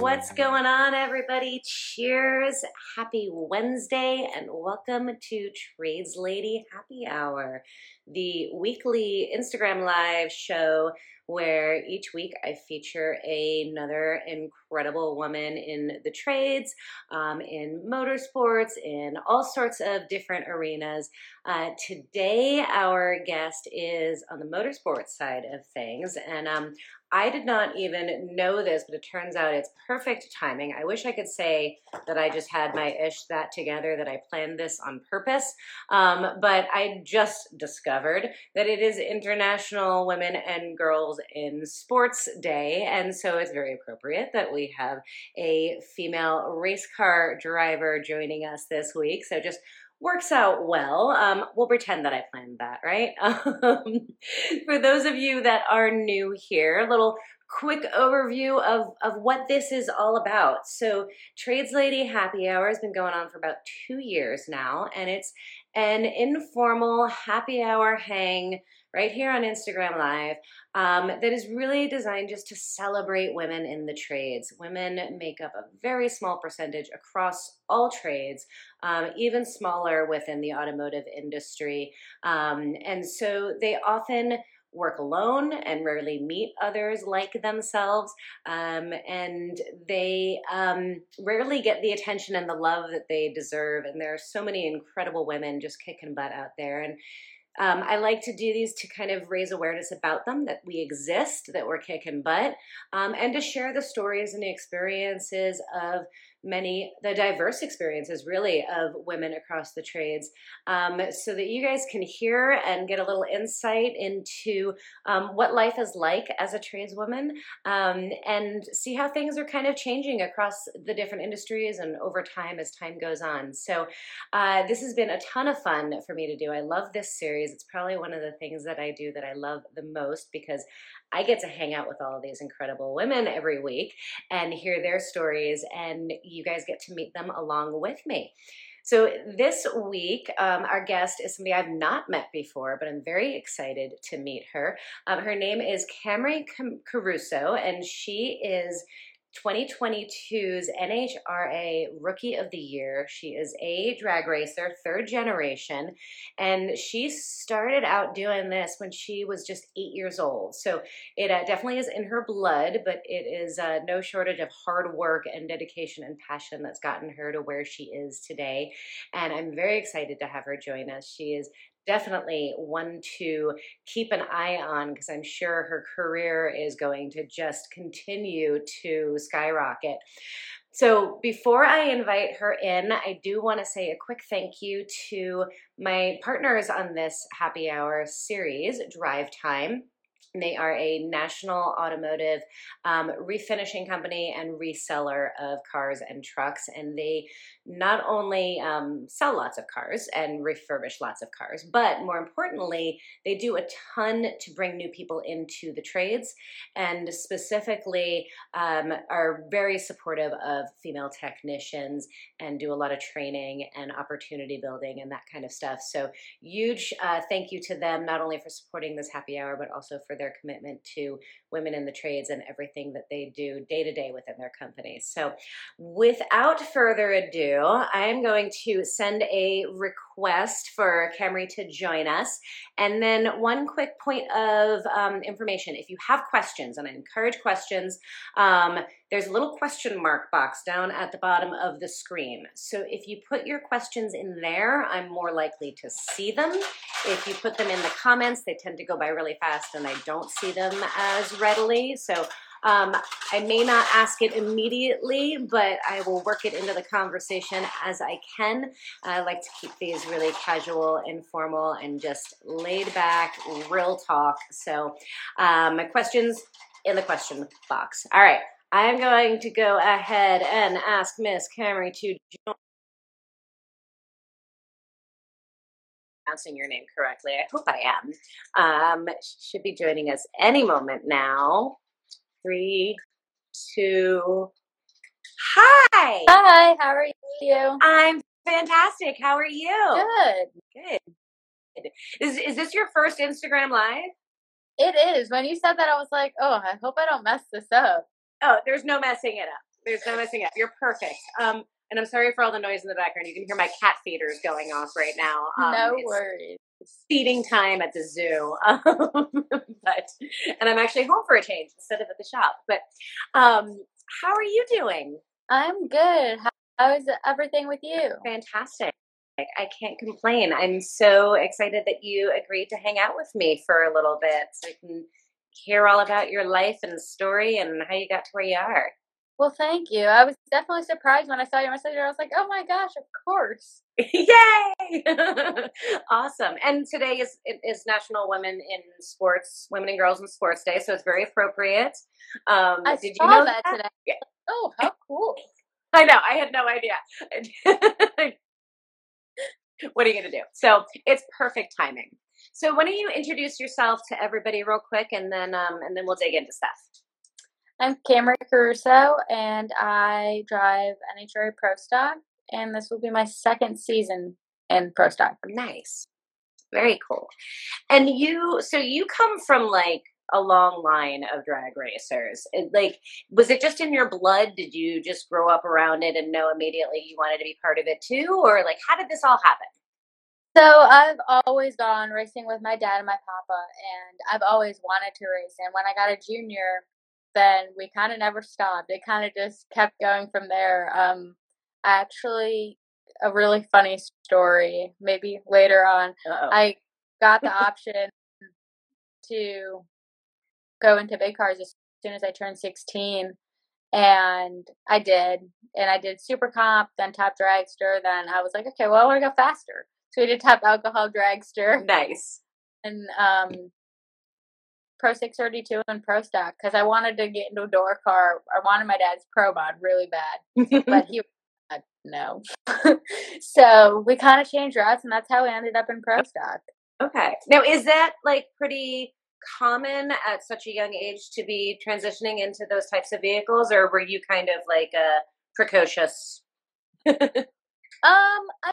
What's going on, everybody? Cheers. Happy Wednesday, and welcome to Trades Lady Happy Hour, the weekly Instagram Live show where each week I feature another incredible woman in the trades, um, in motorsports, in all sorts of different arenas. Uh, today, our guest is on the motorsports side of things, and um, I did not even know this, but it turns out it's perfect timing. I wish I could say that I just had my ish that together, that I planned this on purpose. Um, but I just discovered that it is International Women and Girls in Sports Day. And so it's very appropriate that we have a female race car driver joining us this week. So just works out well. Um, we'll pretend that I planned that, right? Um, for those of you that are new here, a little quick overview of, of what this is all about. So, Trades Lady Happy Hour has been going on for about two years now, and it's an informal happy hour hang right here on Instagram Live um, that is really designed just to celebrate women in the trades. Women make up a very small percentage across all trades, um, even smaller within the automotive industry. Um, and so they often work alone and rarely meet others like themselves. Um, and they um, rarely get the attention and the love that they deserve. And there are so many incredible women just kicking butt out there. And um, I like to do these to kind of raise awareness about them, that we exist, that we're kicking butt, um, and to share the stories and the experiences of many the diverse experiences really of women across the trades um, so that you guys can hear and get a little insight into um, what life is like as a tradeswoman um, and see how things are kind of changing across the different industries and over time as time goes on. So uh, this has been a ton of fun for me to do. I love this series. It's probably one of the things that i do that i love the most because I get to hang out with all of these incredible women every week and hear their stories, and you guys get to meet them along with me. So, this week, um, our guest is somebody I've not met before, but I'm very excited to meet her. Um, her name is Camrie Caruso, and she is 2022's NHRA Rookie of the Year. She is a drag racer, third generation, and she started out doing this when she was just eight years old. So it uh, definitely is in her blood, but it is uh, no shortage of hard work and dedication and passion that's gotten her to where she is today. And I'm very excited to have her join us. She is definitely one to keep an eye on because I'm sure her career is going to just continue to skyrocket. So, before I invite her in, I do want to say a quick thank you to my partners on this happy hour series, Drive Time. They are a national automotive um, refinishing company and reseller of cars and trucks, and they not only um, sell lots of cars and refurbish lots of cars, but more importantly, they do a ton to bring new people into the trades and specifically um, are very supportive of female technicians and do a lot of training and opportunity building and that kind of stuff. So, huge uh, thank you to them, not only for supporting this happy hour, but also for their commitment to women in the trades and everything that they do day to day within their companies. So, without further ado, I'm going to send a request for Camrie to join us. And then, one quick point of um, information if you have questions, and I encourage questions, um, there's a little question mark box down at the bottom of the screen. So, if you put your questions in there, I'm more likely to see them. If you put them in the comments, they tend to go by really fast and I don't see them as readily. So, um, I may not ask it immediately, but I will work it into the conversation as I can. I like to keep these really casual, informal, and just laid back, real talk. So, um, my questions in the question box. All right, I'm going to go ahead and ask Miss Camrie to join. Pronouncing your name correctly. I hope I am. Um, should be joining us any moment now. Three, two. Hi. Hi, how are you? I'm fantastic. How are you? Good. Good. Is is this your first Instagram live? It is. When you said that, I was like, oh, I hope I don't mess this up. Oh, there's no messing it up. There's no messing up. You're perfect. Um, and I'm sorry for all the noise in the background. You can hear my cat feeders going off right now. Um, no worries. Feeding time at the zoo, um, but and I'm actually home for a change instead of at the shop. But um, how are you doing? I'm good. How, how is everything with you? Fantastic. I can't complain. I'm so excited that you agreed to hang out with me for a little bit so I can hear all about your life and story and how you got to where you are. Well, thank you. I was definitely surprised when I saw your message. I was like, oh my gosh, of course. Yay! awesome. And today is is National Women in Sports, Women and Girls in Sports Day, so it's very appropriate. Um, I did saw you know that, that? today. Yeah. Oh, how cool. I know. I had no idea. what are you going to do? So it's perfect timing. So why don't you introduce yourself to everybody real quick, and then um, and then we'll dig into stuff. I'm Camrie Caruso, and I drive NHRA Pro Stock, and this will be my second season in Pro Stock. Nice, very cool. And you, so you come from like a long line of drag racers. It, like, was it just in your blood? Did you just grow up around it and know immediately you wanted to be part of it too, or like, how did this all happen? So I've always gone racing with my dad and my papa, and I've always wanted to race. And when I got a junior, then we kind of never stopped. It kind of just kept going from there. Um, actually, a really funny story. Maybe later on, Uh-oh. I got the option to go into big cars as soon as I turned 16. And I did. And I did super comp, then top dragster. Then I was like, okay, well, I want to go faster. So we did top alcohol dragster nice. and um, Pro 632 and Pro Stock because I wanted to get into a door car. I wanted my dad's Pro Mod really bad, but he uh, no. so we kind of changed routes, and that's how we ended up in Pro Stock. okay. Now, is that like pretty common at such a young age to be transitioning into those types of vehicles, or were you kind of like a precocious? Um, I,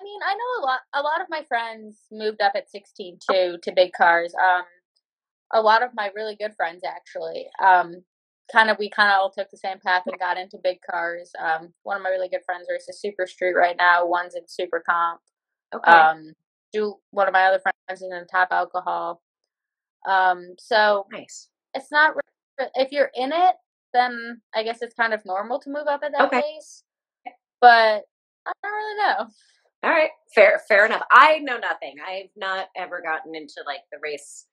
I mean, I know a lot. A lot of my friends moved up at 16 too to big cars. Um, a lot of my really good friends actually. Um, kind of we kind of all took the same path and got into big cars. Um, one of my really good friends races Super Street right now. One's in Super Comp. Okay. Um, do one of my other friends is in Top Alcohol. Um, so nice. it's not if you're in it, then I guess it's kind of normal to move up at that Okay. pace. But I don't really know. All right, fair, fair enough. I know nothing. I've not ever gotten into like the race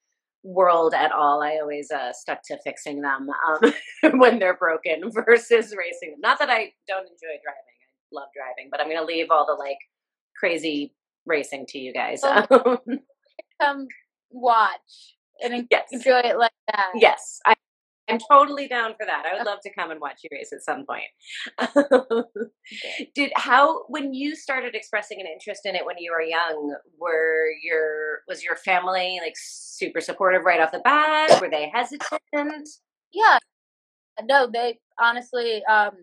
world at all. I always uh, stuck to fixing them um, when they're broken versus racing them. Not that I don't enjoy driving. I love driving, but I'm going to leave all the like crazy racing to you guys. Oh. Come watch and yes, enjoy it like that. yes, I, I'm totally down for that. I would love to come and watch you race at some point. Did how when you started expressing an interest in it when you were young, were your was your family like super supportive right off the bat? Were they hesitant? Yeah. No, they honestly, um,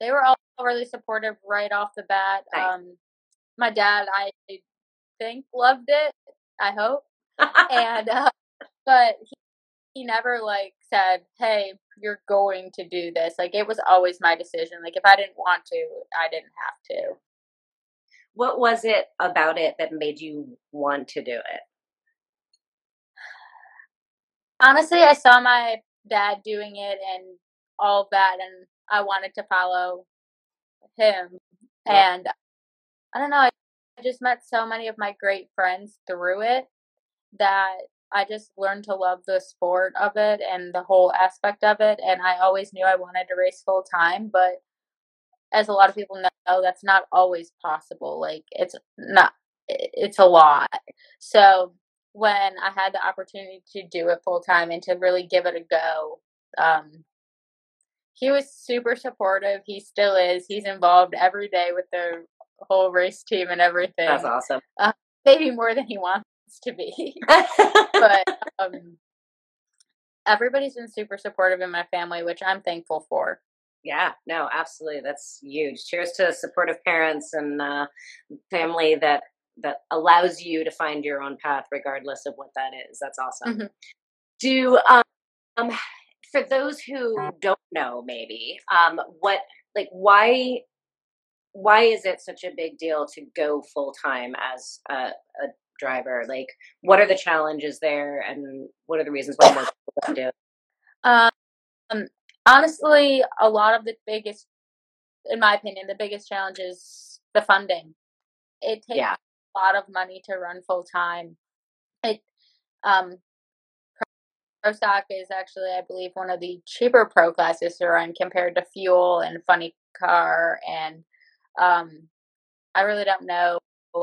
they were all really supportive right off the bat. Nice. Um, my dad, I think, loved it. I hope. and uh, but he, he never like said hey you're going to do this like it was always my decision like if i didn't want to i didn't have to what was it about it that made you want to do it? honestly i saw my dad doing it and all that and i wanted to follow him Yeah. and i don't know i just met so many of my great friends through it that I just learned to love the sport of it and the whole aspect of it. And I always knew I wanted to race full time, but as a lot of people know, that's not always possible. Like it's not, it's a lot. So when I had the opportunity to do it full time and to really give it a go, um, he was super supportive. He still is. He's involved every day with the whole race team and everything. That's awesome. Maybe more than he wants to be. but um, everybody's been super supportive in my family, which I'm thankful for. yeah, no, absolutely. That's huge. Cheers to supportive parents and uh, family that that allows you to find your own path regardless of what that is. That's awesome. Mhm. Do um for those who don't know, maybe um, what like why why is it such a big deal to go full time as a, a, driver? Like, what are the challenges there, and what are the reasons why more people don't do it? Um, honestly, a lot of the biggest, in my opinion, the biggest challenge is the funding. It takes Yeah. a lot of money to run full time. It um pro stock is actually i believe one of the cheaper pro classes to run compared to fuel and funny car and um i really don't know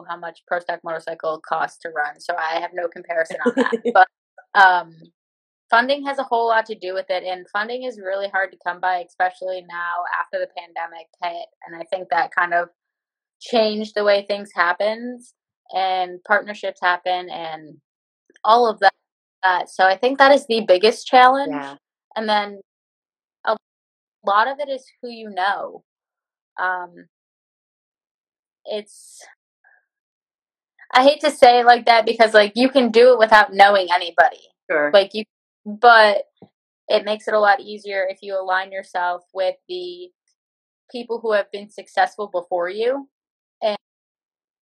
how much pro stock motorcycle costs to run so i have no comparison on that but um funding has a whole lot to do with it and funding is really hard to come by especially now after the pandemic hit and i think that kind of changed the way things happens and partnerships happen and all of that that. So I think that is the biggest challenge. Yeah. And then a lot of it is who you know. Um, it's, I hate to say it like that because like you can do it without knowing anybody. Sure. Like you, but it makes it a lot easier if you align yourself with the people who have been successful before you. And,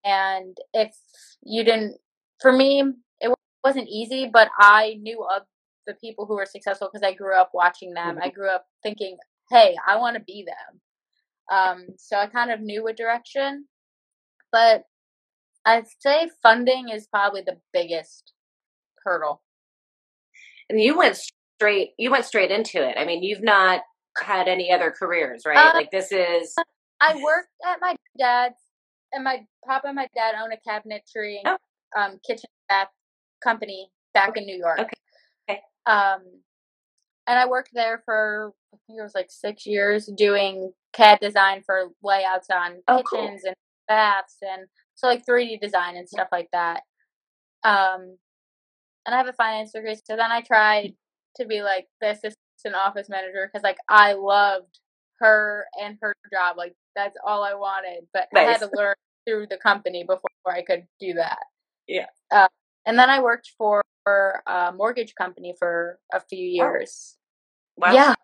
and if you didn't, for me, it wasn't easy, but I knew of the people who were successful because I grew up watching them. I grew up thinking, hey, I want to be them. Um, so I kind of knew a direction. But I'd say funding is probably the biggest hurdle. and you went straight. You went straight into it. I mean, you've not had any other careers, right? Uh, like this is. I worked at my dad's, and my papa and my dad own a cabinetry and Oh. um, kitchen bath company back in New York. Okay. Okay. Um, and I worked there for I think it was like six years doing CAD design for layouts on Oh, cool. kitchens and baths and so like 3D design and stuff like that. Um, and I have a finance degree, so then I tried to be like the assistant office manager because like I loved her and her job, like that's all I wanted. But I had to learn through the company before I could do that. Yeah. Uh, and then I worked for a mortgage company for a few years. Wow. Yeah,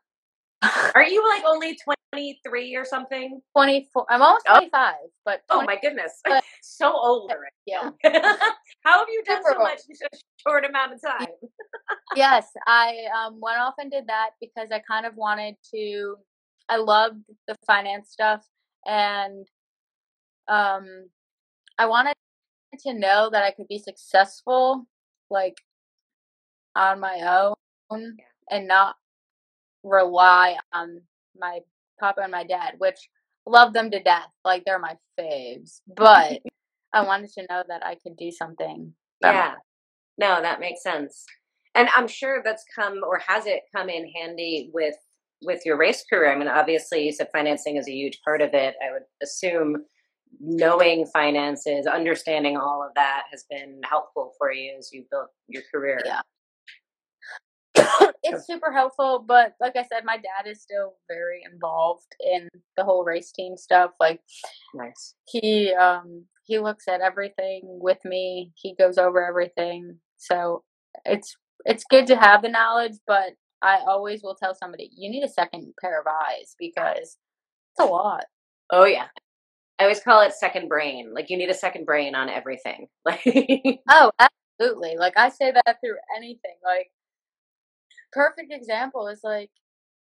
Are you like only twenty three or something? twenty four. I'm almost Oh. twenty five, but Oh my goodness! But- so old already. yeah. How have you done Super so old. much in such a short amount of time? yes, I um, went off and did that because I kind of wanted to. I loved the finance stuff, and um, I wanted to know that I could be successful, like on my own, and not rely on my papa and my dad, which love them to death. Like they're my faves, but I wanted to know that I could do something. Yeah. No, that makes sense. And I'm sure that's come or has it come in handy with with your race career? I mean, obviously you said financing is a huge part of it. I would assume knowing finances, understanding all of that has been helpful for you as you built your career. Yeah. It's super helpful, but like I said, my dad is still very involved in the whole race team stuff. Like Nice. he um he looks at everything with me. He goes over everything. So it's it's good to have the knowledge, but I always will tell somebody you need a second pair of eyes because it's a lot. Oh yeah. I always call it second brain. Like you need a second brain on everything. Like Oh, absolutely. Like I say that through anything. Like perfect example is like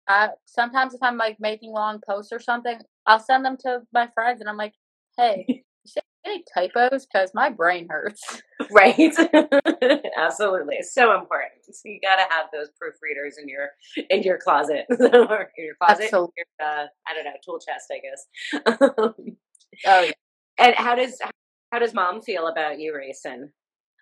I sometimes if I'm like making long posts or something, I'll send them to my friends and I'm like, "Hey, any typos? Because my brain hurts." right absolutely so important so you got to have those proofreaders in your in your closet or in your closet Absolutely. your, uh, i don't know tool chest i guess Oh yeah. and how does how does mom feel about you racing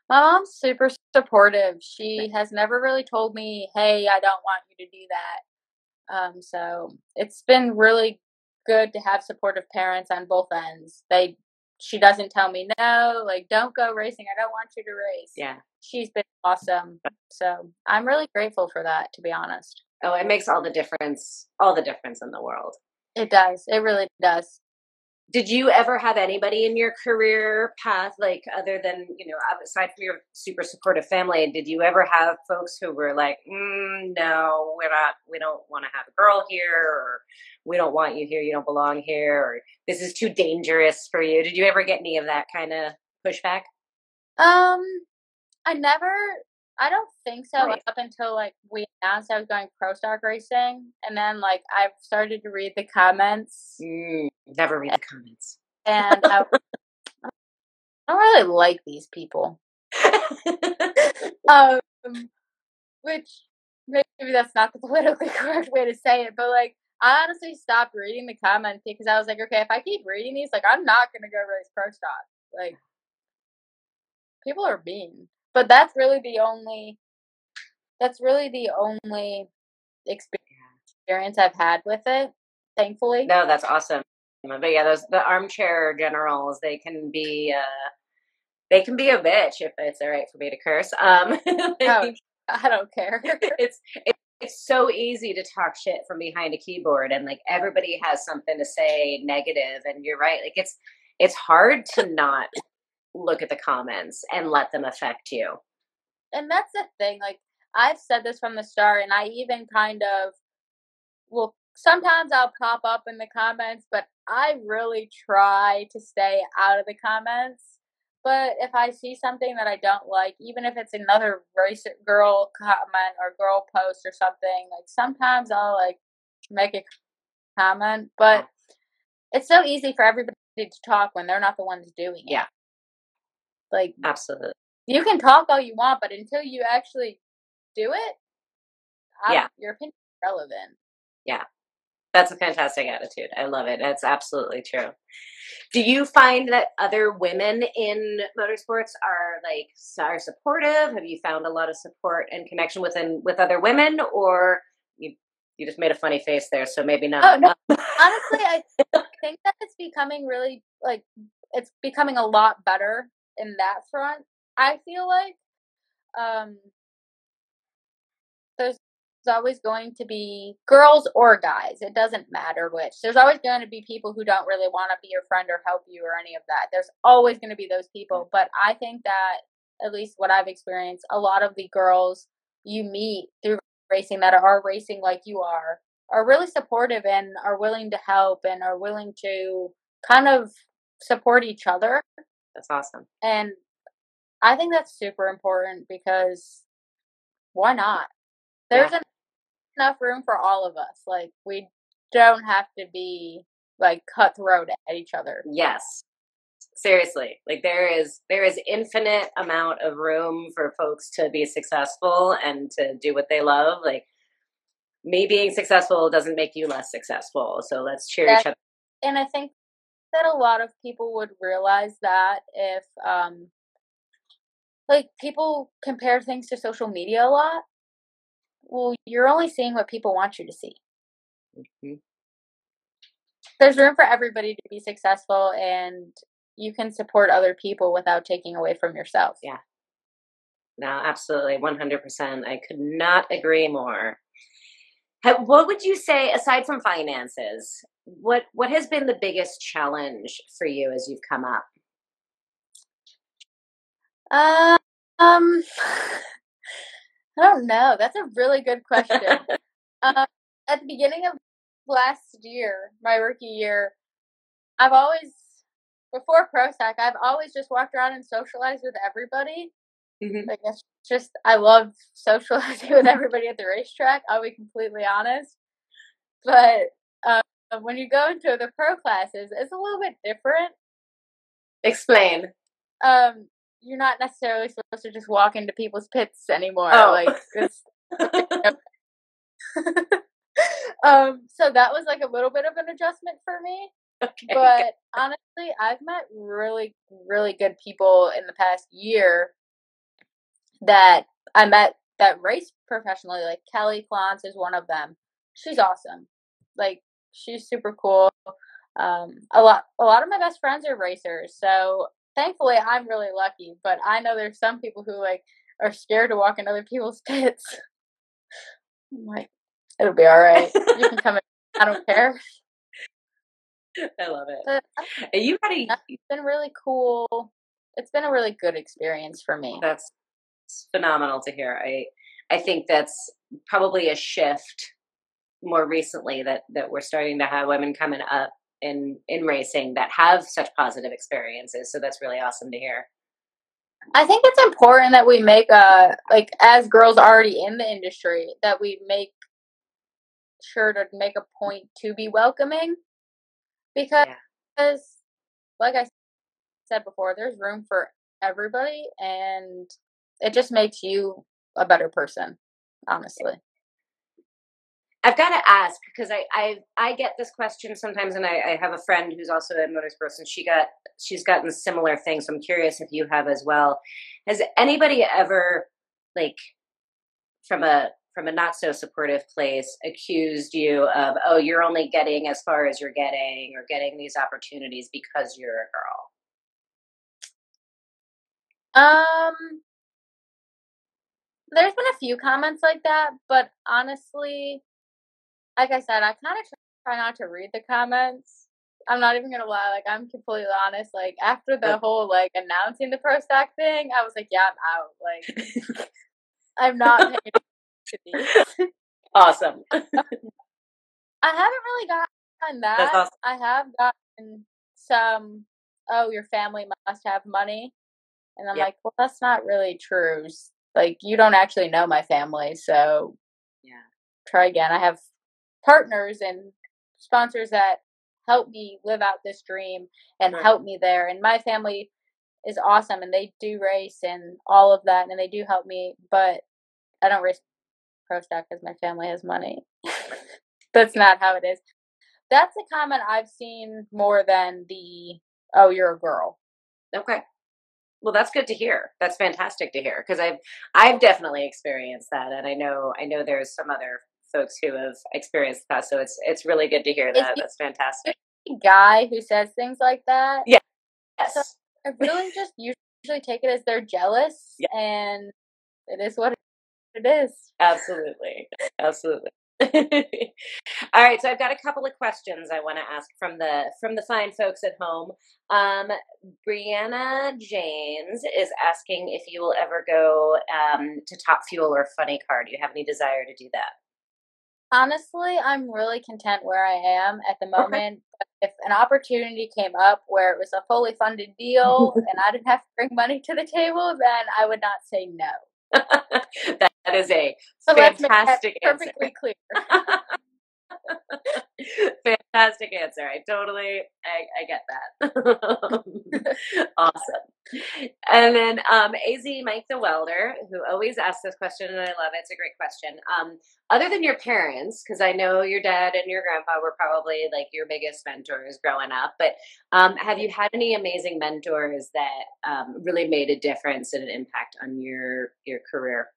My mom's super supportive. She has never really told me, "Hey, I don't want you to do that." Um, so it's been really good to have supportive parents on both ends. They, she doesn't tell me no, like don't go racing. I don't want you to race. yeah she's been awesome. So I'm really grateful for that, to be honest. oh it makes all the difference all the difference in the world It does. It really does. Did you ever have anybody in your career path like other than you know aside from your super supportive family did you ever have folks who were like mm, no we're not we don't want to have a girl here or we don't want you here you don't belong here or this is too dangerous for you did you ever get any of that kind of pushback? Um i never I don't think so right. up until like we announced I was going pro stock racing, and then like I've started to read the comments. Mm, never read the comments, and I, I don't really like these people. um, which maybe that's not the politically correct way to say it, but like I honestly stopped reading the comments because I was like, okay, if I keep reading these, like I'm not gonna go race pro stock. Like people are mean but that's really the only that's really the only experience I've had with it, thankfully. No, that's awesome. But yeah, those the armchair generals, they can be uh they can be a bitch if it's all right for me to curse. Um oh, I don't care. it's it, it's so easy to talk shit from behind a keyboard and like everybody has something to say negative and you're right. Like it's it's hard to not look at the comments and let them affect you. And that's the thing. Like I've said this from the start, and I even kind of well, sometimes I'll pop up in the comments, but I really try to stay out of the comments. But if I see something that I don't like, even if it's another race girl comment or girl post or something, like sometimes I'll like make a comment. But it's so easy for everybody to talk when they're not the ones doing it. Yeah. Like absolutely. You can talk all you want, but until you actually do it, I, yeah, your opinion is relevant. Yeah. That's a fantastic attitude. I love it. That's absolutely true. Do you find that other women in motorsports are like are supportive? Have you found a lot of support and connection within with other women, or you you just made a funny face there, so maybe not. Oh no, honestly, I think that it's becoming really like it's becoming a lot better in that front. I feel like um, there's always going to be girls or guys. It doesn't matter which. There's always going to be people who don't really want to be your friend or help you or any of that. There's always going to be those people. But I think that, at least what I've experienced, a lot of the girls you meet through racing that are racing like you are are really supportive and are willing to help and are willing to kind of support each other. That's awesome. And I think that's super important because why not? There's yeah. enough room for all of us. Like we don't have to be like cutthroat at each other. Yes. Seriously. Like there is there is infinite amount of room for folks to be successful and to do what they love. Like me being successful doesn't make you less successful. So let's cheer each other. And I think that a lot of people would realize that if um like people compare things to social media a lot. Well, you're only seeing what people want you to see. Mm-hmm. There's room for everybody to be successful, and you can support other people without taking away from yourself. Yeah. No, absolutely, 100%. I could not agree more. What would you say, aside from finances, what what has been the biggest challenge for you as you've come up? Um, I don't know. That's a really good question. um, at the beginning of last year, my rookie year, I've always before Pro Stock, I've always just walked around and socialized with everybody. Mm-hmm. Like it's just I love socializing with everybody at the racetrack. I'll be completely honest, but um, when you go into the pro classes, it's a little bit different. Explain. Um, you're not necessarily supposed to just walk into people's pits anymore. Oh. Like it's, um, so that was like a little bit of an adjustment for me. Okay. But honestly, I've met really, really good people in the past year that I met that race professionally. Like Kelly Clontz is one of them. She's awesome. Like she's super cool. Um, a lot, a lot of my best friends are racers, so thankfully I'm really lucky, but I know there's some people who like are scared to walk in other people's pits. I'm like, it'll be all right. You can come in. I don't care. I love it. And you had a it's been really cool. It's been a really good experience for me. That's phenomenal to hear. I I think that's probably a shift more recently that that we're starting to have women coming up in in racing that have such positive experiences. So that's really awesome to hear. I think it's important that we make a like as girls already in the industry that we make sure to make a point to be welcoming because yeah. like I said before there's room for everybody and it just makes you a better person honestly I've got to ask because I, I I get this question sometimes, and I, I have a friend who's also a motorsports, and she got she's gotten similar things. So I'm curious if you have as well. Has anybody ever like from a from a not so supportive place accused you of oh you're only getting as far as you're getting or getting these opportunities because you're a girl? Um, there's been a few comments like that, but honestly, like I said, I kind of try not to read the comments. I'm not even gonna lie, like I'm completely honest. Like after the whole like announcing the pro stock thing, I was like, yeah, I'm out. Like I'm not paying to these. Awesome. I haven't really gotten that. Awesome. I have gotten some. Oh, your family must have money, and I'm like, well, that's not really true. Like you don't actually know my family, so yeah. Try again. I have partners and sponsors that help me live out this dream and right. help me there. And my family is awesome and they do race and all of that and they do help me, but I don't race pro stock because my family has money. That's not how it is. That's a comment I've seen more than the oh you're a girl. Okay. Well, that's good to hear. That's fantastic to hear because I've I've definitely experienced that, and I know I know there's some other folks who have experienced that. So it's it's really good to hear that. That's fantastic. Guy who says things like that. Yeah. Yes. So I really just usually take it as they're jealous, yeah. and it is what it is. Absolutely. Absolutely. All right, so I've got a couple of questions I want to ask from the from the fine folks at home. Um, Brianna James is asking if you will ever go um, to Top Fuel or Funny Car. Do you have any desire to do that? Honestly, I'm really content where I am at the moment. if an opportunity came up where it was a fully funded deal and I didn't have to bring money to the table, then I would not say no. that is a so fantastic perfectly answer. clear. Fantastic answer. I totally, I, I get that. awesome. And then um, Az Mike the Welder, who always asks this question, and I love it. It's a great question. Um, other than your parents, because I know your dad and your grandpa were probably like your biggest mentors growing up, but um, have you had any amazing mentors that um, really made a difference and an impact on your your career?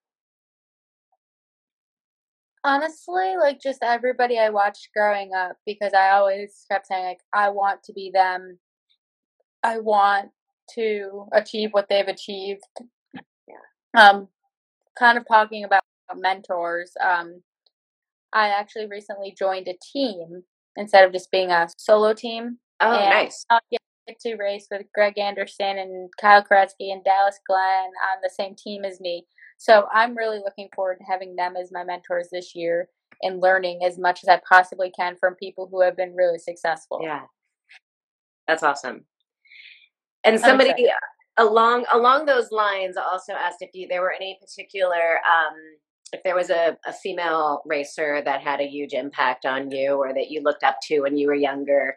Honestly, like just everybody I watched growing up because I always kept saying like I want to be them. I want to achieve what they've achieved. Yeah. Um kind of talking about mentors. Um I actually recently joined a team instead of just being a solo team. Oh, and nice. I get to race with Greg Anderson and Kyle Koretsky and Dallas Glenn on the same team as me. So I'm really looking forward to having them as my mentors this year and learning as much as I possibly can from people who have been really successful. Yeah. That's awesome. And somebody along along those lines also asked if you there were any particular um if there was a, a female racer that had a huge impact on you or that you looked up to when you were younger.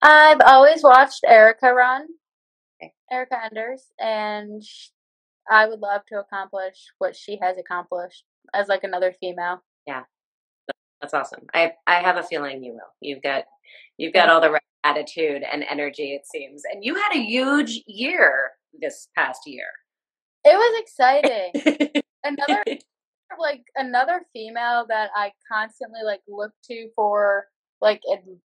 I've always watched Erica run, Erica Enders, and I would love to accomplish what she has accomplished as like another female. Yeah. That's awesome. I I have a feeling you will. You've got you've got all the right attitude and energy it seems. And you had a huge year this past year. It was exciting. another like another female that I constantly like look to for like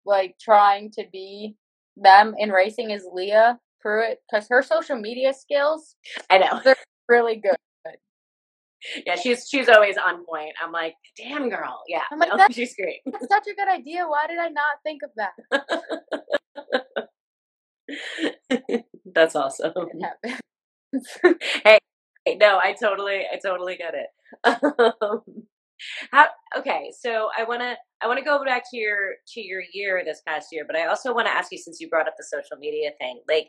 like trying to be them in racing is Leah Pruett because her social media skills I know they're really good. yeah, she's she's always on point. I'm like, damn girl. Yeah, I'm like, no, that's, she's great. that's such a good idea. Why did I not think of that? that's awesome. hey, no, I totally, I totally get it. Um, how, okay, so I want to, I want to go back to your to your year this past year, but I also want to ask you since you brought up the social media thing, like,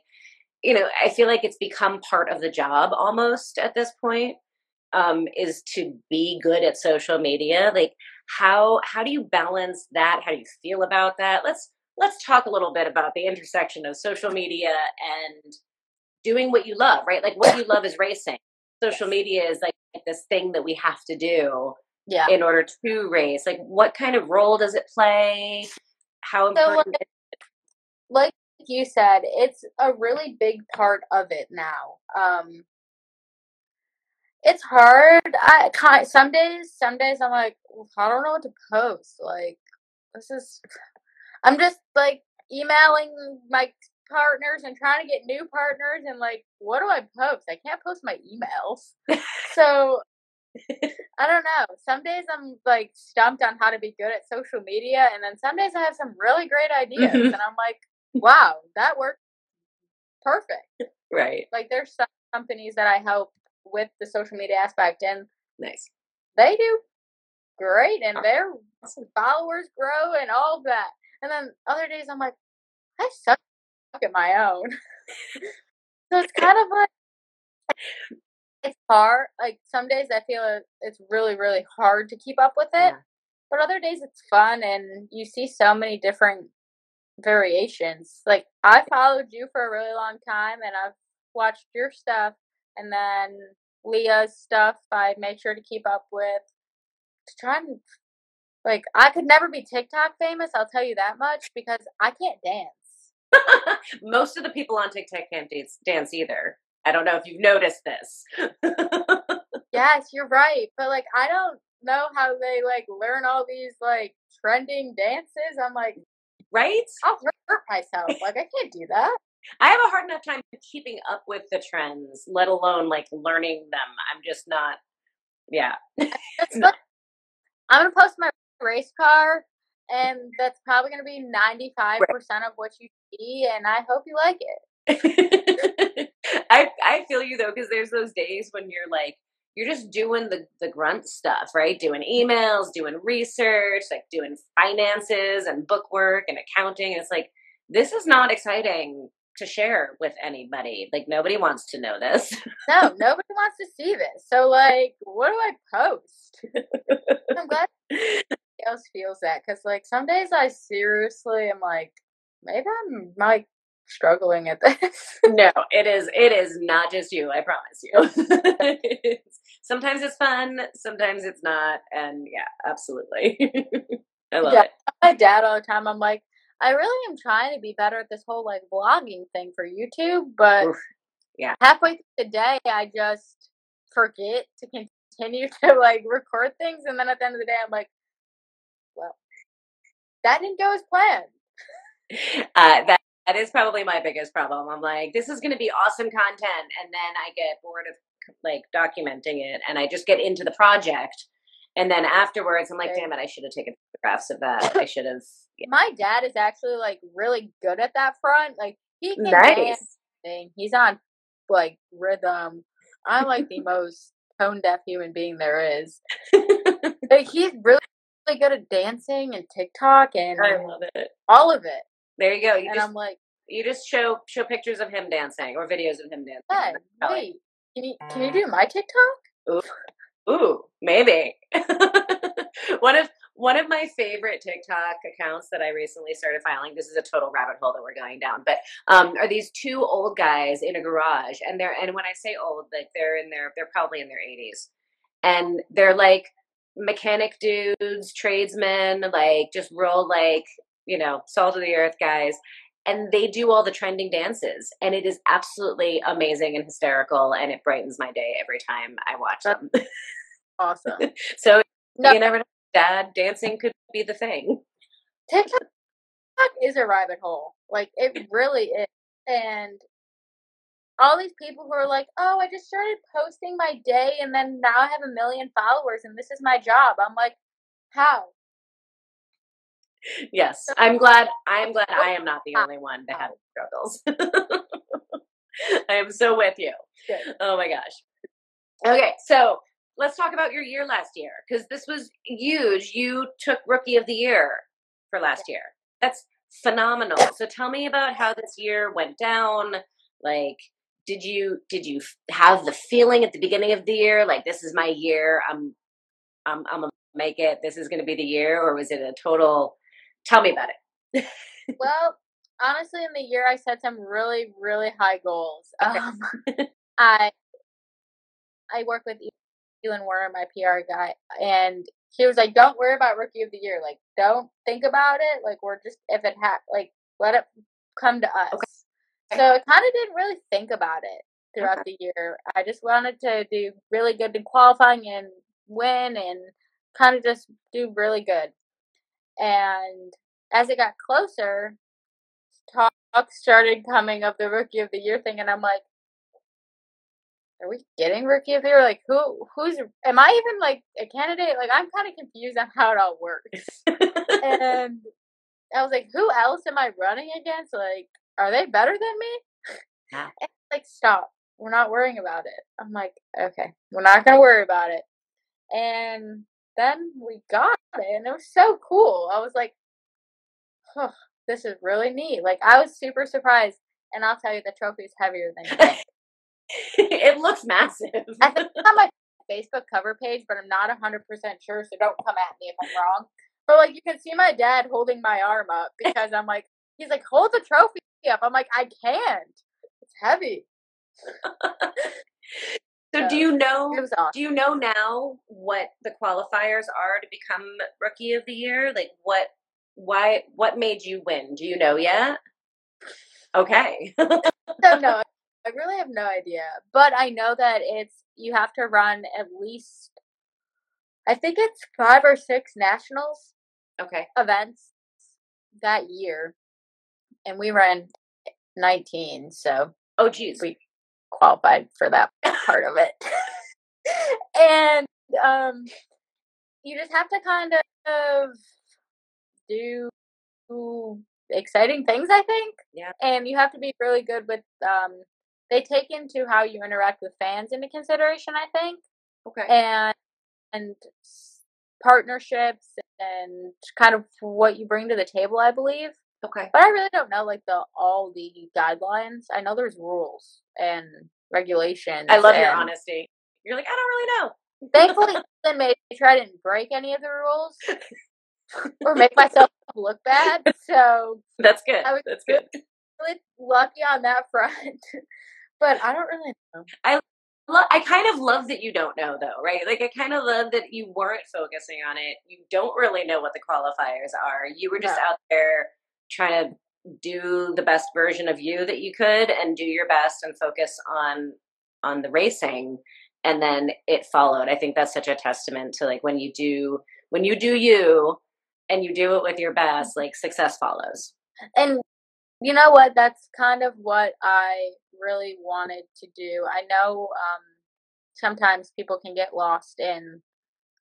you know, I feel like it's become part of the job almost at this point. Um, is to be good at social media. Like, how how do you balance that? How do you feel about that? Let's let's talk a little bit about the intersection of social media and doing what you love, right? Like what you love is racing. Social media is like this thing that we have to do yeah. in order to race. Like what kind of role does it play? How important so, like, like you said, it's a really big part of it now. Um it's hard. I kind some days, some days I'm like, I don't know what to post. Like, this is. I'm just like emailing my partners and trying to get new partners, and like, what do I post? I can't post my emails. so I don't know. Some days I'm like stumped on how to be good at social media, and then some days I have some really great ideas, mm-hmm. and I'm like, wow, that worked perfect. Right. Like, there's some companies that I help with the social media aspect and nice they do great and their followers grow and all of that and then other days i'm like i suck at my own so it's kind of like it's hard like some days i feel it's really really hard to keep up with it yeah. but other days it's fun and you see so many different variations like i followed you for a really long time and i've watched your stuff and then Leah's stuff I make sure to keep up with. To try and like I could never be TikTok famous, I'll tell you that much, because I can't dance. Most of the people on TikTok can't dance, dance either. I don't know if you've noticed this. yes, you're right. But like I don't know how they like learn all these like trending dances. I'm like Right? I'll hurt myself. Like I can't do that. I have a hard enough time keeping up with the trends, let alone like learning them. I'm just not. Yeah. I'm gonna post my race car, and that's probably gonna be 95 percent of what you see, and I hope you like it. I I feel you though, because there's those days when you're like you're just doing the the grunt stuff, right? Doing emails, doing research, like doing finances and bookwork and accounting. It's like this is not exciting to share with anybody. Like nobody wants to know this. no, nobody wants to see this. So like, what do I post? I'm glad else feels that because like some days I seriously am like, maybe I'm like struggling at this. no, it is. It is not just you. I promise you. sometimes it's fun. Sometimes it's not. And yeah, absolutely. I love yeah, it. My dad all the time. I'm like, I really am trying to be better at this whole like vlogging thing for YouTube, but Oof. yeah, halfway through the day, I just forget to continue to like record things, and then at the end of the day, I'm like, well, that didn't go as planned. Uh, that that is probably my biggest problem. I'm like, this is going to be awesome content, and then I get bored of like documenting it, and I just get into the project, and then afterwards, I'm like, damn it, I should have taken photographs of that. I should have. Yeah. My dad is actually like really good at that front. Like he can nice. dance. He's on like rhythm. I'm like the most tone deaf human being there is. like he's really, really good at dancing and TikTok and I love it. All of it. There you go. You and just, I'm like, you just show show pictures of him dancing or videos of him dancing. Hey, wait, can you can you do my TikTok? Ooh, ooh, maybe. one of one of my favorite TikTok accounts that I recently started filing. This is a total rabbit hole that we're going down, but um, are these two old guys in a garage, and they're and when I say old, like they're in their they're probably in their eighties, and they're like mechanic dudes, tradesmen, like just real like you know salt of the earth guys. And they do all the trending dances, and it is absolutely amazing and hysterical, and it brightens my day every time I watch them. Awesome. so no. you never know dad dancing could be the thing. TikTok is a rabbit hole. Like it really is. And all these people who are like, "Oh, I just started posting my day, and then now I have a million followers, and this is my job." I'm like, how? Yes, I'm glad. I'm glad I am not the uh, only one to uh. have struggles. I am so with you. Good. Oh my gosh. Okay, so let's talk about your year last year because this was huge. You took Rookie of the Year for last year. That's phenomenal. So tell me about how this year went down. Like, did you did you have the feeling at the beginning of the year like this is my year? I'm I'm I'm gonna make it. This is gonna be the year, or was it a total? Tell me about it. well, honestly, in the year I set some really really high goals. Okay. Um, I I work with Elon Warren, my PR guy, and he was like, "Don't worry about Rookie of the Year. Like, don't think about it. Like, we're just if it ha like let it come to us." Okay. So I kind of didn't really think about it throughout the year. I just wanted to do really good in qualifying and win, and kind of just do really good. And as it got closer, talk started coming of the Rookie of the Year thing, and I'm like, are we getting rookie of the year? Like who who's am I even like a candidate? Like I'm kind of confused on how it all works. and I was like, who else am I running against? Like, are they better than me? Yeah. Like, stop. We're not worrying about it. I'm like, okay, we're not gonna worry about it. And then we got it, and it was so cool. I was like, huh, this is really neat. Like I was super surprised. And I'll tell you, the trophy is heavier than you think. it looks massive. I think it's on my Facebook cover page, but I'm not 100% sure, so don't come at me if I'm wrong. But, like, you can see my dad holding my arm up because I'm like, he's like, hold the trophy up. I'm like, I can't. It's heavy. so, do you know? Awesome. Do you know now what the qualifiers are to become Rookie of the Year? Like, what? Why? What made you win? Do you know yet? Okay. so, no, I really have no idea. But I know that it's, you have to run at least, I think it's five or six nationals okay. events that year. And we ran 19, so Oh, geez. we qualified for that part of it. and um, you just have to kind of do exciting things, I think. Yeah. And you have to be really good with. Um, they take into how you interact with fans into consideration, I think, Okay. and and partnerships and kind of what you bring to the table, I believe. Okay. But I really don't know like the all the guidelines. I know there's rules and regulations. I love your honesty. You're like, I don't really know. Thankfully, made me try to break any of the rules or make myself look bad. So That's good. I was- That's good. really lucky on that front. but I don't really know. Lo- I kind of love that you don't know though, right? Like I kind of love that you weren't focusing on it. You don't really know what the qualifiers are. You were just No. out there trying to do the best version of you that you could and do your best and focus on on the racing and then it followed. I think that's such a testament to like when you do when you do you and you do it with your best, like success follows. And you know what? That's kind of what I really wanted to do. I know um, sometimes people can get lost in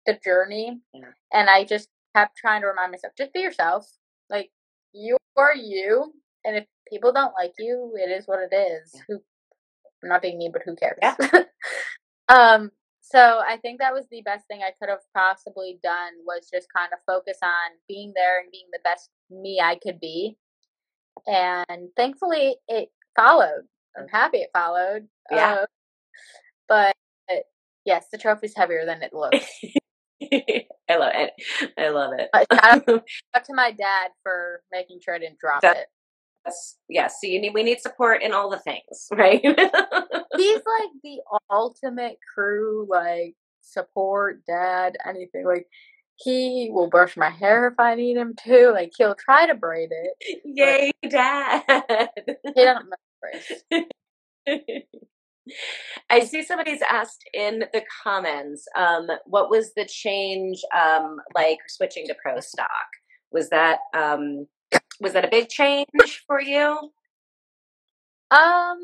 the journey, Yeah. and I just kept trying to remind myself just be yourself. Like, you are you, and if people don't like you, it is what it is. Yeah. Who, I'm not being mean, but who cares? Yeah. um, so I think that was the best thing I could have possibly done was just kind of focus on being there and being the best me I could be. And thankfully it followed. I'm happy it followed. Yeah. Uh, but yes, the trophy's heavier than it looks. I love it. I love it. Uh, shout out to my dad for making sure I didn't drop That- it. Yes, yes. So you need we need support in all the things, right? He's like the ultimate crew, like support, dad, anything. Like he will brush my hair if I need him to. Like he'll try to braid it. Yay, dad! He doesn't braid. I see somebody's asked in the comments, um, what was the change um, like switching to pro stock? Was that um, was that a big change for you? Um,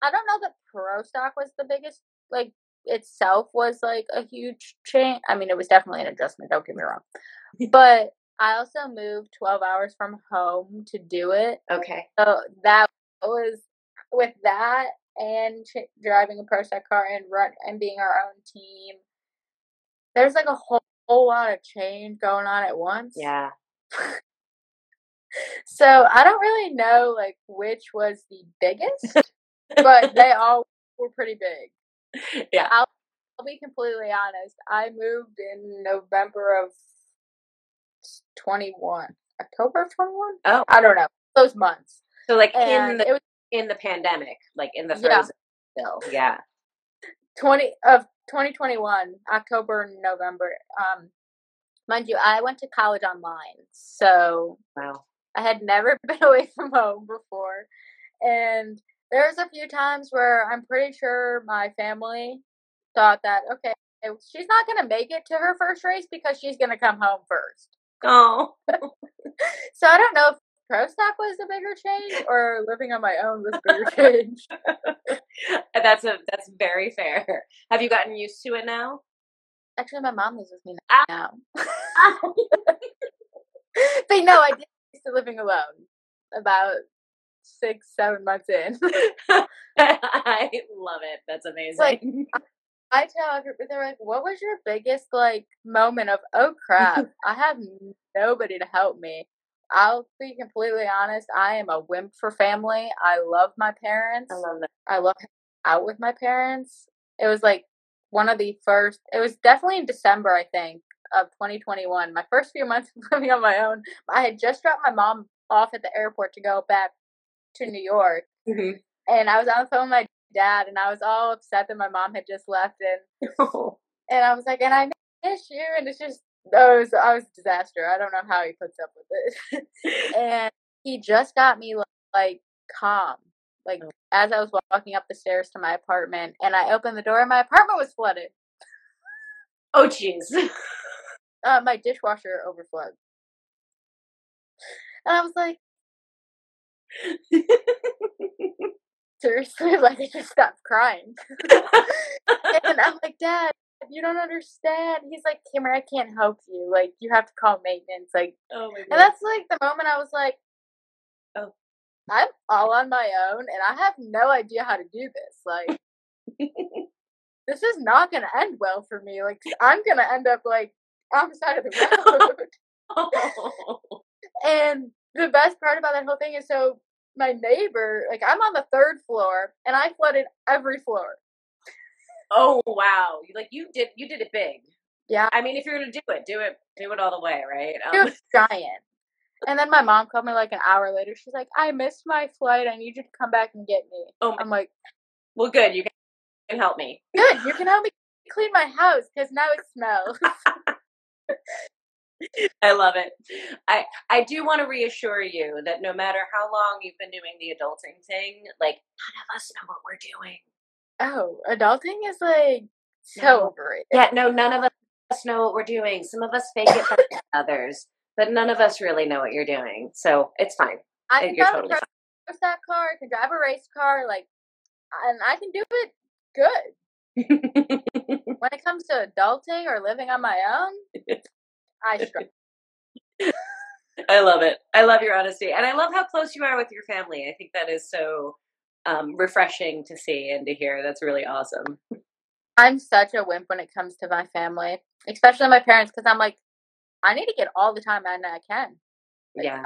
I don't know that pro stock was the biggest like itself was like a huge change. I mean, it was definitely an adjustment. Don't get me wrong, but I also moved 12 hours from home to do it. Okay. So that was with that and ch- driving a pro car and run and being our own team. There's like a whole, whole lot of change going on at once. Yeah. So I don't really know like which was the biggest, but they all were pretty big. Yeah. I'll, I'll be completely honest. I moved in November of 21, October of 21. Oh. I don't know those months. So like in the it was in the pandemic, like in the Yeah. still. Yeah. 20 of 2021, October, and November. Um, mind you, I went to college online, so Wow. I had never been away from home before. And there's a few times where I'm pretty sure my family thought that, okay, she's not going to make it to her first race because she's going to come home first. Oh. So I don't know if pro stock was a bigger change or living on my own was a bigger change. that's a that's very fair. Have you gotten used to it now? Actually, my mom lives with me Ah. now. but no, I did used to living alone about six, seven months in. I love it. That's amazing. Like, I tell everybody, they're like, what was your biggest, like, moment of, oh crap, I have nobody to help me? I'll be completely honest, I am a wimp for family. I love my parents. I love that. I love out with my parents. It was like one of the first, it was definitely in December, I think, of 2021. My first few months of living on my own. I had just dropped my mom off at the airport to go back to New York. Mhm. And I was on the phone with my dad, and I was all upset that my mom had just left. And, and I was like, and I miss you. And it's just, I was, I was a disaster. I don't know how he puts up with it. and he just got me like calm like as i was walking up the stairs to my apartment and i opened the door and my apartment was flooded oh jeez. uh, my dishwasher overflowed and i was like seriously like i just stopped crying and i'm like dad you don't understand he's like kimmer i can't help you like you have to call maintenance like oh my and god. that's like the moment i was like Oh. i'm all on my own and i have no idea how to do this like this is not going to end well for me. Like, I'm going to end up like on the side of the road. Oh. and the best part about that whole thing is so my neighbor, like, I'm on the third floor and I flooded every floor. Oh wow. You like you did you did it big. Yeah. I mean, if you're gonna do it, do it do it all the way, right? It Um, was giant. And then my mom called me like an hour later. She's like, I missed my flight. I need you to come back and get me. oh, I'm like, well, good. You can help me. good. You can help me clean my house because now it smells. I love it. I I do want to reassure you that no matter how long you've been doing the adulting thing, like none of us know what we're doing. Oh, adulting is like so No. overrated. Yeah, no, none of us know what we're doing. Some of us fake it than others, but none of us really know what you're doing. So it's fine. I can You're drive totally a pro stock car, I can drive a race car, like, and I can do it good. When it comes to adulting or living on my own, I struggle. I love it. I love your honesty, and I love how close you are with your family. I think that is so um, refreshing to see and to hear. That's really awesome. I'm such a wimp when it comes to my family, especially my parents, because I'm like, I need to get all the time in I can. Like, Yeah.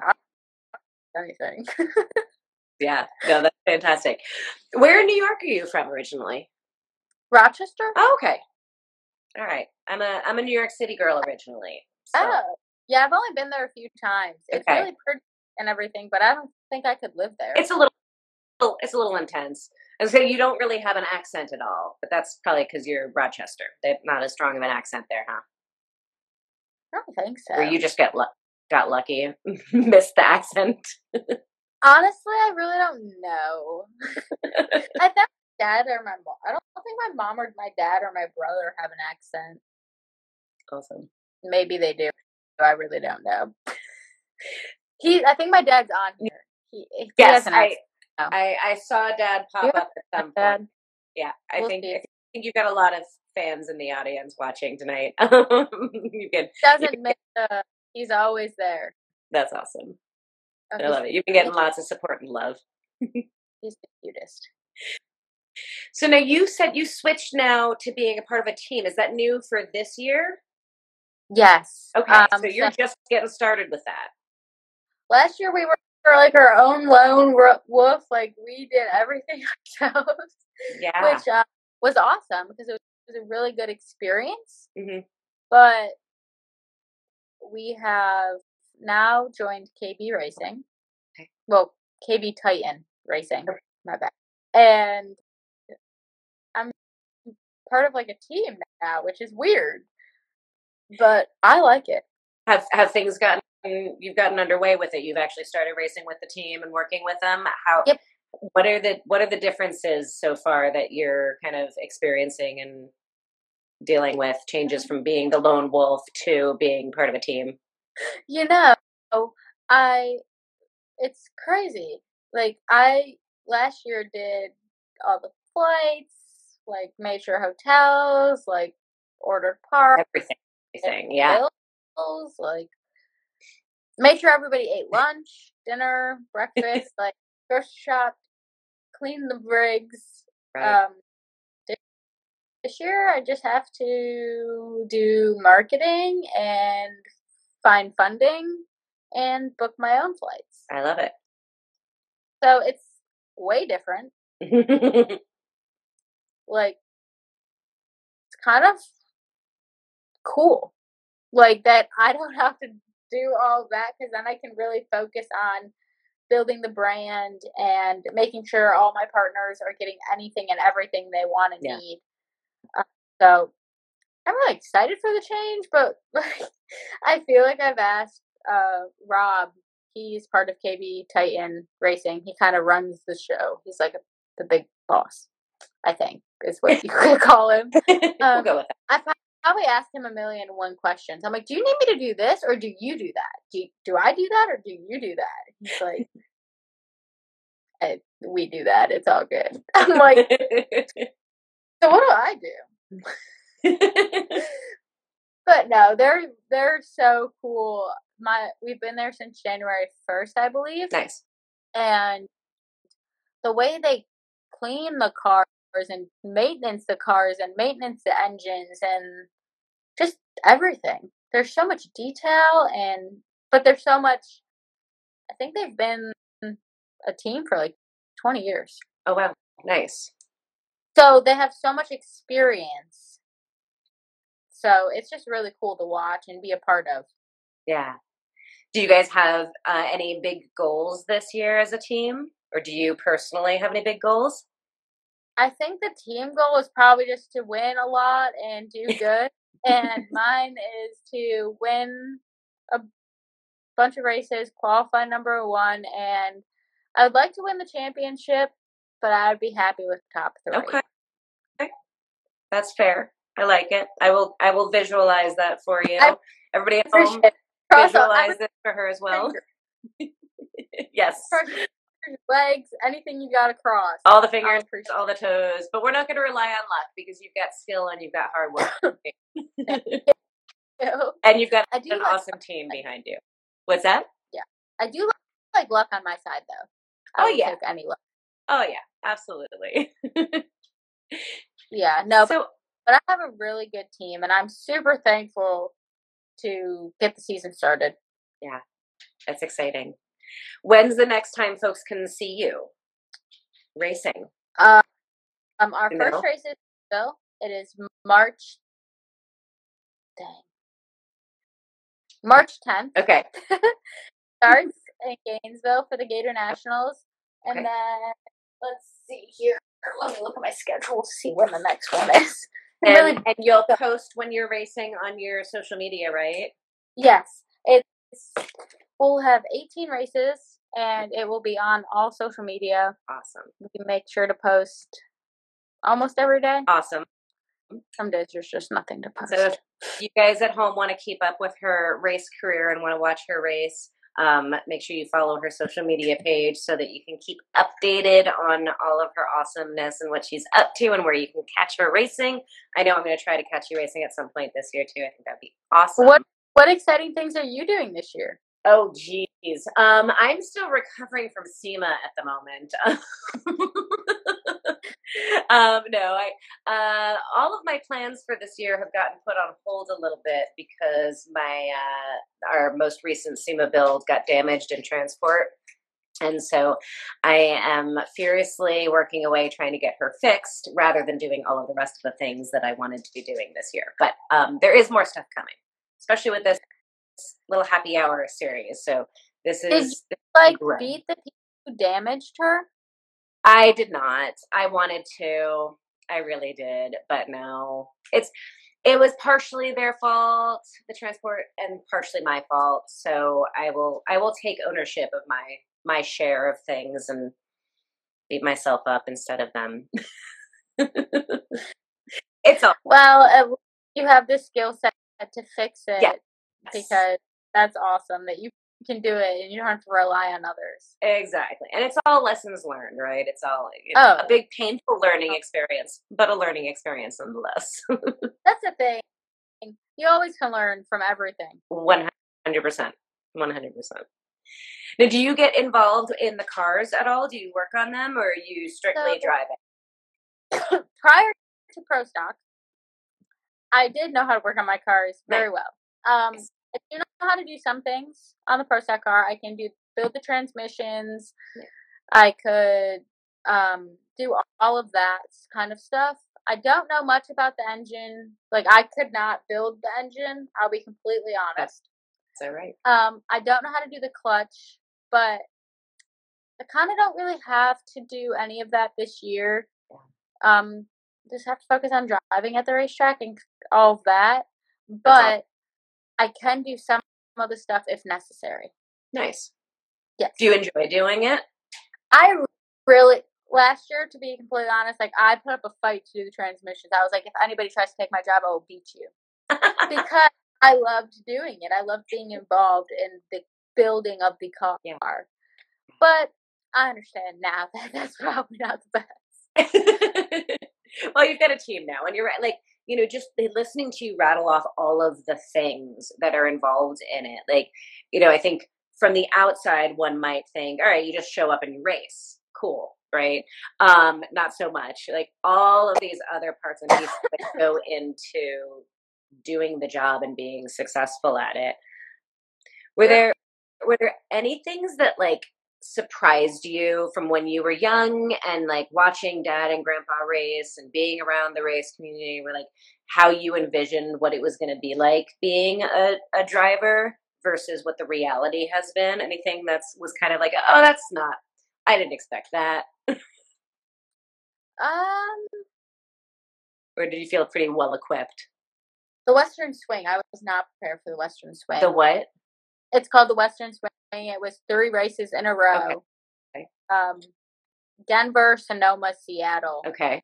Anything. Yeah, no, that's fantastic. Where in New York are you from originally? Rochester? Oh, okay. All right. I'm a I'm a New York City girl originally. So. Oh, yeah, I've only been there a few times. It's Okay. really pretty and everything, but I don't think I could live there. It's a little it's a little intense. And so you don't really have an accent at all, but that's probably because you're Rochester. They're not as strong of an accent there, huh? I don't think so. Or you just get lu- got lucky, missed the accent. Honestly, I really don't know. I think my dad or my mom. I don't think my mom or my dad or my brother have an accent. awesome. Maybe they do. I really don't know. he, I think my dad's on here. He, he Yes, has an I accent. I, I saw Dad pop You're up at some Dad. point. Yeah, I We'll think see. I think you've got a lot of fans in the audience watching tonight. you can. Doesn't miss the. He's always there. That's awesome. Oh, I love it. You've been getting lots of support and love. he's the cutest. So now you said you switched now to being a part of a team. Is that new for this year? Yes. Okay, Um, so you're just getting started with that. last year we were, were like our own lone wolf. Like we did everything ourselves, Yeah. which uh, was awesome because it was, a really good experience. Mhm. But we have now joined KB Racing. Okay. Well, KB Titan Racing. My bad. And I'm part of like a team now, which is weird. But I like it. Have have things gotten you've gotten underway with it? You've actually started racing with the team and working with them. How? Yep. What are the what are the differences so far that you're kind of experiencing and dealing with? Changes from being the lone wolf to being part of a team. You know, I it's crazy. Like I last year did all the flights, like made sure hotels, like ordered parks, Everything. Everything. Yeah. bills, like made sure everybody ate lunch, dinner, breakfast, like grocery shop, cleaned the rigs. Right. Um, this year I just have to do marketing and find funding and book my own flights. I love it. So it's way different. Like it's kind of cool. Like that I don't have to do all that because then I can really focus on building the brand and making sure all my partners are getting anything and everything they want and Yeah. need. Uh, so I'm really excited for the change, but like, I feel like I've asked uh, Rob. He's part of KB Titan Racing. He kind of runs the show. He's like a, the big boss, I think, is what you could call him. we'll Um, go with that. I pro- probably asked him a million and one questions. I'm like, "Do you need me to do this, or do you do that? Do do I do that, or do you do that?" He's like, "Eh, "We do that. It's all good." I'm like, "So what do I do?" But no, they're they're so cool. My we've been there since January first, I believe, nice. and the way they clean the cars and maintenance the cars and maintenance the engines and just everything. There's so much detail and but there's so much I think they've been a team for like 20 years. Oh wow. Nice. So they have so much experience. So it's just really cool to watch and be a part of. Yeah. Do you guys have uh, any big goals this year as a team? Or do you personally have any big goals? I think the team goal is probably just to win a lot and do good. and mine is to win a bunch of races, qualify number one, and I would like to win the championship, but I would be happy with top three. Okay. okay. That's fair. I like it. I will I will visualize that for you. I Everybody at home it. Visualize it for her as well. yes. Your legs, anything you got to cross. All the fingers, all the toes. But we're not going to rely on luck because you've got skill and you've got hard work. and you've got an like awesome team behind you. What's that? Yeah. I do like, like luck on my side though. I Oh, yeah. any luck. Oh yeah, absolutely. Yeah, no, but but I have a really good team, and I'm super thankful to get the season started. Yeah. That's exciting. When's the next time folks can see you racing? Uh, um, our You first know? race is Bill. It is March. Dang. March 10th. Okay. Starts in Gainesville for the Gator Nationals, and Okay. then let's see here. Let me look at my schedule to see when the next one is. And, really and you'll post when you're racing on your social media, right? Yes, it's we'll have 18 races and it will be on all social media. Awesome. We can make sure to post almost every day. Awesome. Some days there's just nothing to post. So if you guys at home want to keep up with her race career and want to watch her race, Um, make sure you follow her social media page so that you can keep updated on all of her awesomeness and what she's up to and where you can catch her racing. I know I'm going to try to catch you racing at some point this year too. I think that'd be awesome. What what exciting things are you doing this year? Oh geez, um, I'm still recovering from SEMA at the moment. um, no, I uh, all of my plans for this year have gotten put on hold a little bit because my uh, our most recent SEMA build got damaged in transport. And so I am furiously working away trying to get her fixed rather than doing all of the rest of the things that I wanted to be doing this year. But um, there is more stuff coming, especially with this little happy hour series. So this is you, like great. beat the people who damaged her? I did not. I wanted to. I really did, but no. It's it was partially their fault, the transport, and partially my fault. So I will I will take ownership of my my share of things and beat myself up instead of them. it's all Well, you have the skill set to fix it Yeah. Because that's awesome that you can do it and you don't have to rely on others. exactly, and it's all lessons learned, right? It's all you know, Oh. a big painful learning experience, but a learning experience nonetheless. That's the thing. You always can learn from everything. One hundred percent. One hundred percent. Now, do you get involved in the cars at all? Do you work on them, or are you strictly So- driving? Prior to Pro Stock, I did know how to work on my cars very well. Um, I do know how to do some things on the Pro Stock car. I can do build the transmissions. Yeah. I could um, do all of that kind of stuff. I don't know much about the engine. Like I could not build the engine. I'll be completely honest. Is that right? Um, I don't know how to do the clutch, but I kind of don't really have to do any of that this year. Um, just have to focus on driving at the racetrack and all of that. But I can do some of the stuff if necessary. Nice. Yes. Do you enjoy doing it? I really last year, to be completely honest, like I put up a fight to do the transmissions. I was like, if anybody tries to take my job, I will beat you because I loved doing it. I loved being involved in the building of the car. Yeah. But I understand now that that's probably not the best. well, you've got a team now, and you're right. Like you know, just listening to you rattle off all of the things that are involved in it. Like you know, I think from the outside, one might think, all right, you just show up and you race, cool, right? Um, not so much. Like all of these other parts and pieces that go into doing the job and being successful at it. Were there were there any things that like surprised you from when you were young and like watching dad and grandpa race and being around the race community were like how you envisioned what it was going to be like being a, a driver versus what the reality has been anything that's was kind of like oh that's not i didn't expect that Um, or did you feel pretty well equipped the Western Swing. I was not prepared for the Western Swing. the what It's called the Western Swing. It was three races in a row. Okay. Um, Denver, Sonoma, Seattle, okay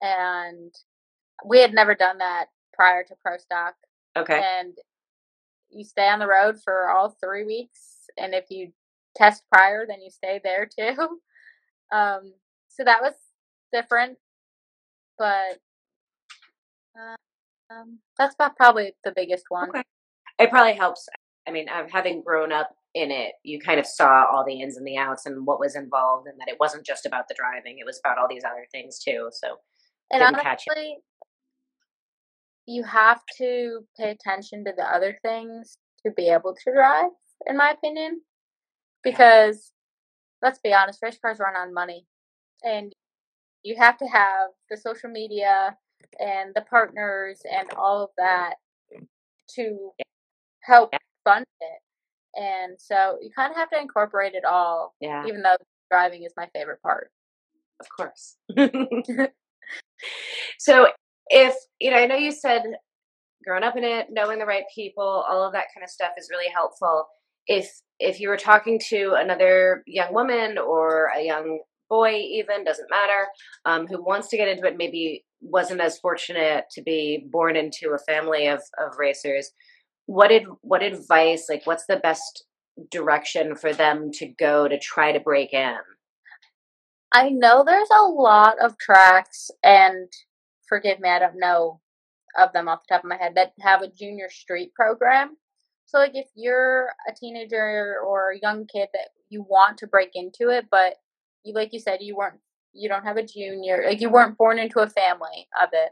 and we had never done that prior to Pro Stock. okay And you stay on the road for all three weeks, and if you test prior, then you stay there too. Um, so that was different, but uh, um, that's about probably the biggest one. Okay. it probably helps i mean having grown up in it you kind of saw all the ins and the outs and what was involved and that it wasn't just about the driving it was about all these other things too so And Didn't honestly, you have to pay attention to the other things to be able to drive, in my opinion. Because let's be honest, race cars run on money. And you have to have the social media and the partners and all of that to help. Fund it. And so you kind of have to incorporate it all, yeah even though driving is my favorite part. of course so if you know i know you said growing up in it knowing the right people all of that kind of stuff is really helpful if if you were talking to another young woman or a young boy even doesn't matter um, who wants to get into it maybe wasn't as fortunate to be born into a family of of racers what did what advice like what's the best direction for them to go to try to break in? I know there's a lot of tracks, and forgive me, I don't know of them off the top of my head that have a junior street program. So, like, if you're a teenager or a young kid that you want to break into it, but you, like you said, you weren't, you don't have a junior, like, you weren't born into a family of it.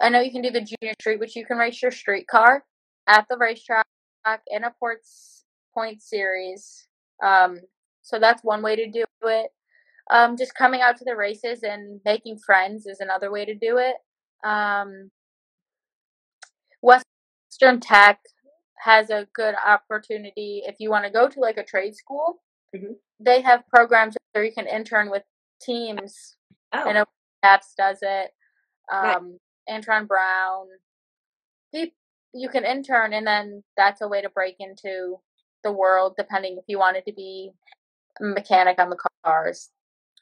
I know you can do the junior street, which you can race your street car at the racetrack in a ports point series. Um, so that's one way to do it. Um, just coming out to the races and making friends is another way to do it. Um, Western Tech has a good opportunity if you want to go to like a trade school. Mm-hmm. They have programs where you can intern with teams. Oh. Know Caps does it. Um, right. Antron Brown. You can intern, and then that's a way to break into the world, depending if you wanted to be a mechanic on the cars.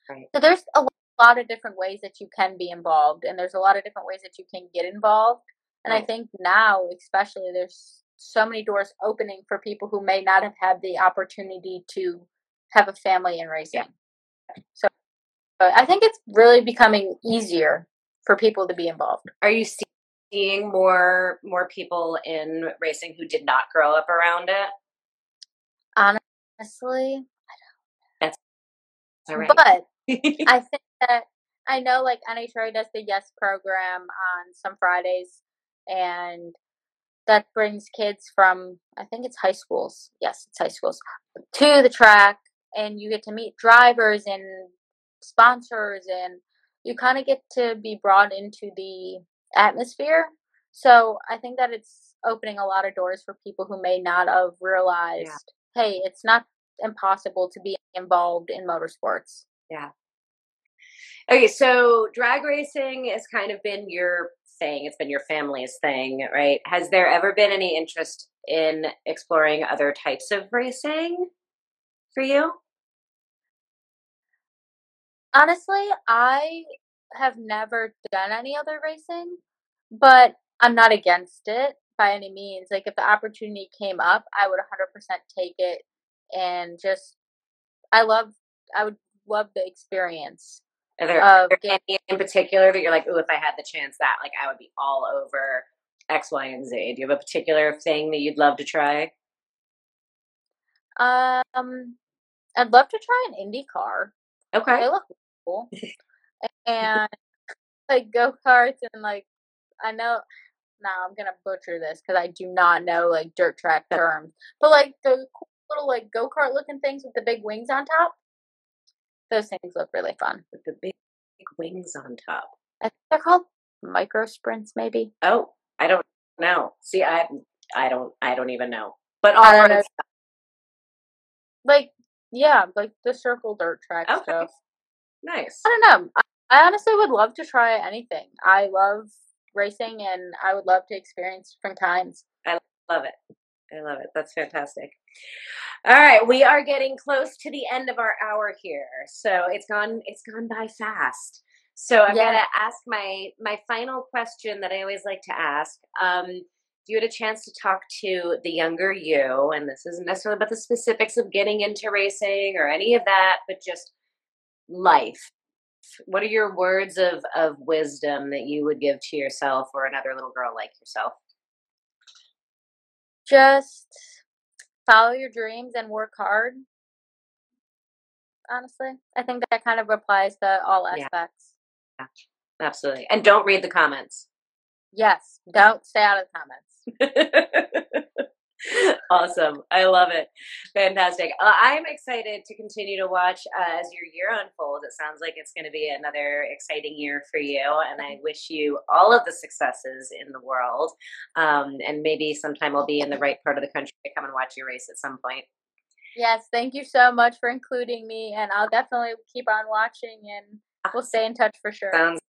Right. So there's a lot of different ways that you can be involved, and there's a lot of different ways that you can get involved. And right. I think now, especially, there's so many doors opening for people who may not have had the opportunity to have a family in racing. Yeah. So I think it's really becoming easier for people to be involved. Are you seeing more more people in racing who did not grow up around it? Honestly, I That's all right. But I think that I know like NHRA does the Yes program on some Fridays, and that brings kids from I think it's high schools. Yes, it's high schools to the track, and you get to meet drivers and sponsors, and you kind of get to be brought into the atmosphere. So I think that it's opening a lot of doors for people who may not have realized, yeah. hey, it's not impossible to be involved in motorsports. Yeah. Okay, so drag racing has kind of been your thing. It's been your family's thing, right? Has there ever been any interest in exploring other types of racing for you? Honestly, I have never done any other racing, but I'm not against it by any means. Like if the opportunity came up, I would 100% take it and just I love I would love the experience. Are there, are there any in particular that you're like, oh, if I had the chance, that like I would be all over X, Y, and Z? Do you have a particular thing that you'd love to try? Um, I'd love to try an Indy car. Okay, they look cool, and like go karts and like I know. Now I'm gonna butcher this because I do not know like dirt track terms, but like the little like go kart looking things with the big wings on top. Those things look really fun. With the big, big wings on top. I think they're called micro sprints, maybe. Oh, I don't know. See, I I don't I don't even know. But all know. like yeah, like the circle dirt track okay. stuff. Nice. I don't know. I, I honestly would love to try anything. I love racing and I would love to experience different kinds. I love it. I love it. That's fantastic. All right, we are getting close to the end of our hour here. So it's gone it's gone by fast. So I'm yeah. gonna ask my my final question that I always like to ask. Um, if you had a chance to talk to the younger you, and this isn't necessarily about the specifics of getting into racing or any of that, but just life. What are your words of of wisdom that you would give to yourself or another little girl like yourself? Just follow your dreams and work hard. Honestly, I think that kind of applies to all aspects. Yeah. yeah, absolutely. And don't read the comments. Yes, don't stay out of the comments. awesome. I love it. Fantastic. Uh, I'm excited to continue to watch uh, as your year unfolds. It sounds like it's going to be another exciting year for you. And I wish you all of the successes in the world. Um, and maybe sometime I'll be in the right part of the country to come and watch your race at some point. Yes. Thank you so much for including me. And I'll definitely keep on watching and we'll stay in touch for sure. Sounds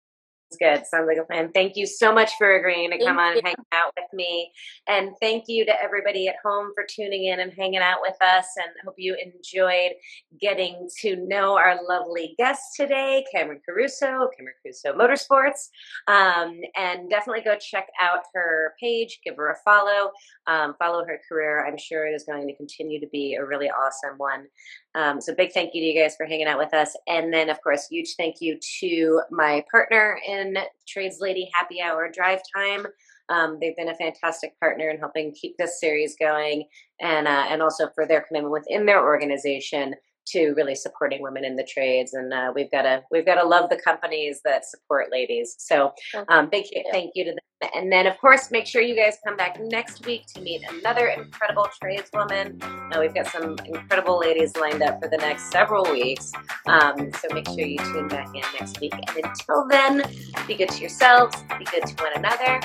good. Sounds like a plan. Thank you so much for agreeing to Thank come on you. and hang out with me. And thank you to everybody at home for tuning in and hanging out with us. And I hope you enjoyed getting to know our lovely guest today, Camrie Caruso, Camrie Caruso Motorsports. Um, and definitely go check out her page, give her a follow, um, follow her career. I'm sure it is going to continue to be a really awesome one. Um, so big thank you to you guys for hanging out with us. And then, of course, huge thank you to my partner in Trades Lady Happy Hour Drive Time. Um, they've been a fantastic partner in helping keep this series going, and uh, and also for their commitment within their organization to really supporting women in the trades. And uh, we've got to we've got to love the companies that support ladies. So um, big thank you to them. And then, of course, make sure you guys come back next week to meet another incredible tradeswoman. Uh, we've got some incredible ladies lined up for the next several weeks. Um, so make sure you tune back in next week. And until then, be good to yourselves, be good to one another,